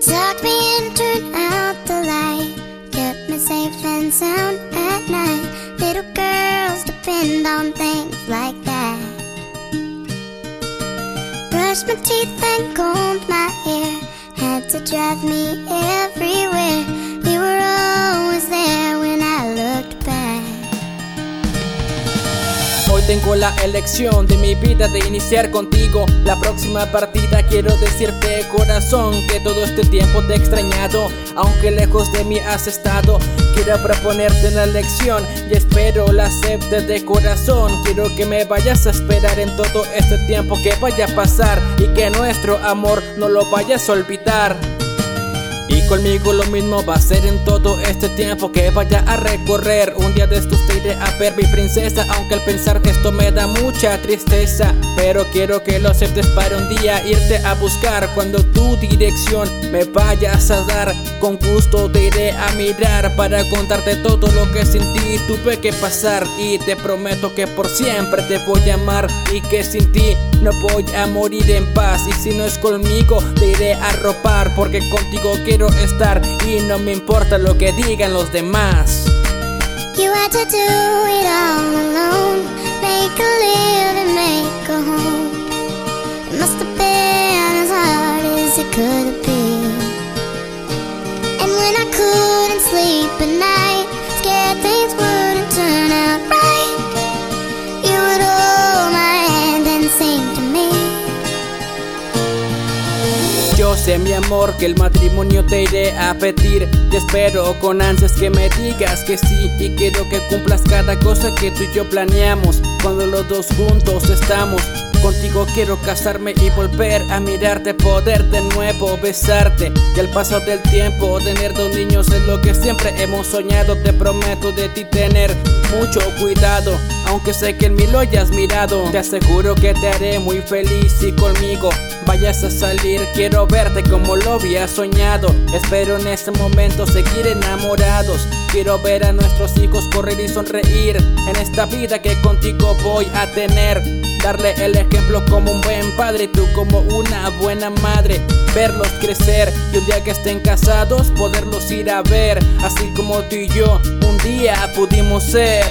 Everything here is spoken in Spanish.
tucked me in, turned out the light, kept me safe and sound at night. Little girls depend on things like that. Brushed my teeth and combed my hair, had to drive me everywhere. Tengo la elección de mi vida de iniciar contigo la próxima partida. Quiero decirte, corazón, que todo este tiempo te he extrañado, aunque lejos de mí has estado. Quiero proponerte una lección y espero la aceptes de corazón. Quiero que me vayas a esperar en todo este tiempo que vaya a pasar y que nuestro amor no lo vayas a olvidar. Y conmigo lo mismo va a ser en todo este tiempo que vaya a recorrer. Un día de estos te iré a ver mi princesa, aunque al pensar esto me da mucha tristeza. Pero quiero que lo aceptes para un día irte a buscar cuando tu dirección me vayas a dar. Con gusto te iré a mirar para contarte todo lo que sin ti tuve que pasar. Y te prometo que por siempre te voy a amar y que sin ti no voy a morir en paz. Y si no es conmigo, te iré a ropar porque contigo quiero estar y no me importa lo que digan los demás. You had to do it all alone, make a living, make a home. It must have been as hard as it could been. And when I couldn't sleep at night, Sé mi amor que el matrimonio te iré a pedir. Te espero con ansias que me digas que sí Y quiero que cumplas cada cosa que tú y yo planeamos. Cuando los dos juntos estamos Contigo quiero casarme y volver a mirarte, poder de nuevo besarte. Y al paso del tiempo, tener dos niños es lo que siempre hemos soñado. Te prometo de ti tener mucho cuidado, aunque sé que en mí lo hayas mirado. Te aseguro que te haré muy feliz y conmigo vayas a salir. Quiero verte como lo había soñado. Espero en este momento seguir enamorados. Quiero ver a nuestros hijos correr y sonreír en esta vida que contigo voy a tener. Darle el ejemplo como un buen padre y tú como una buena madre. Verlos crecer y un día que estén casados poderlos ir a ver. Así como tú y yo un día pudimos ser.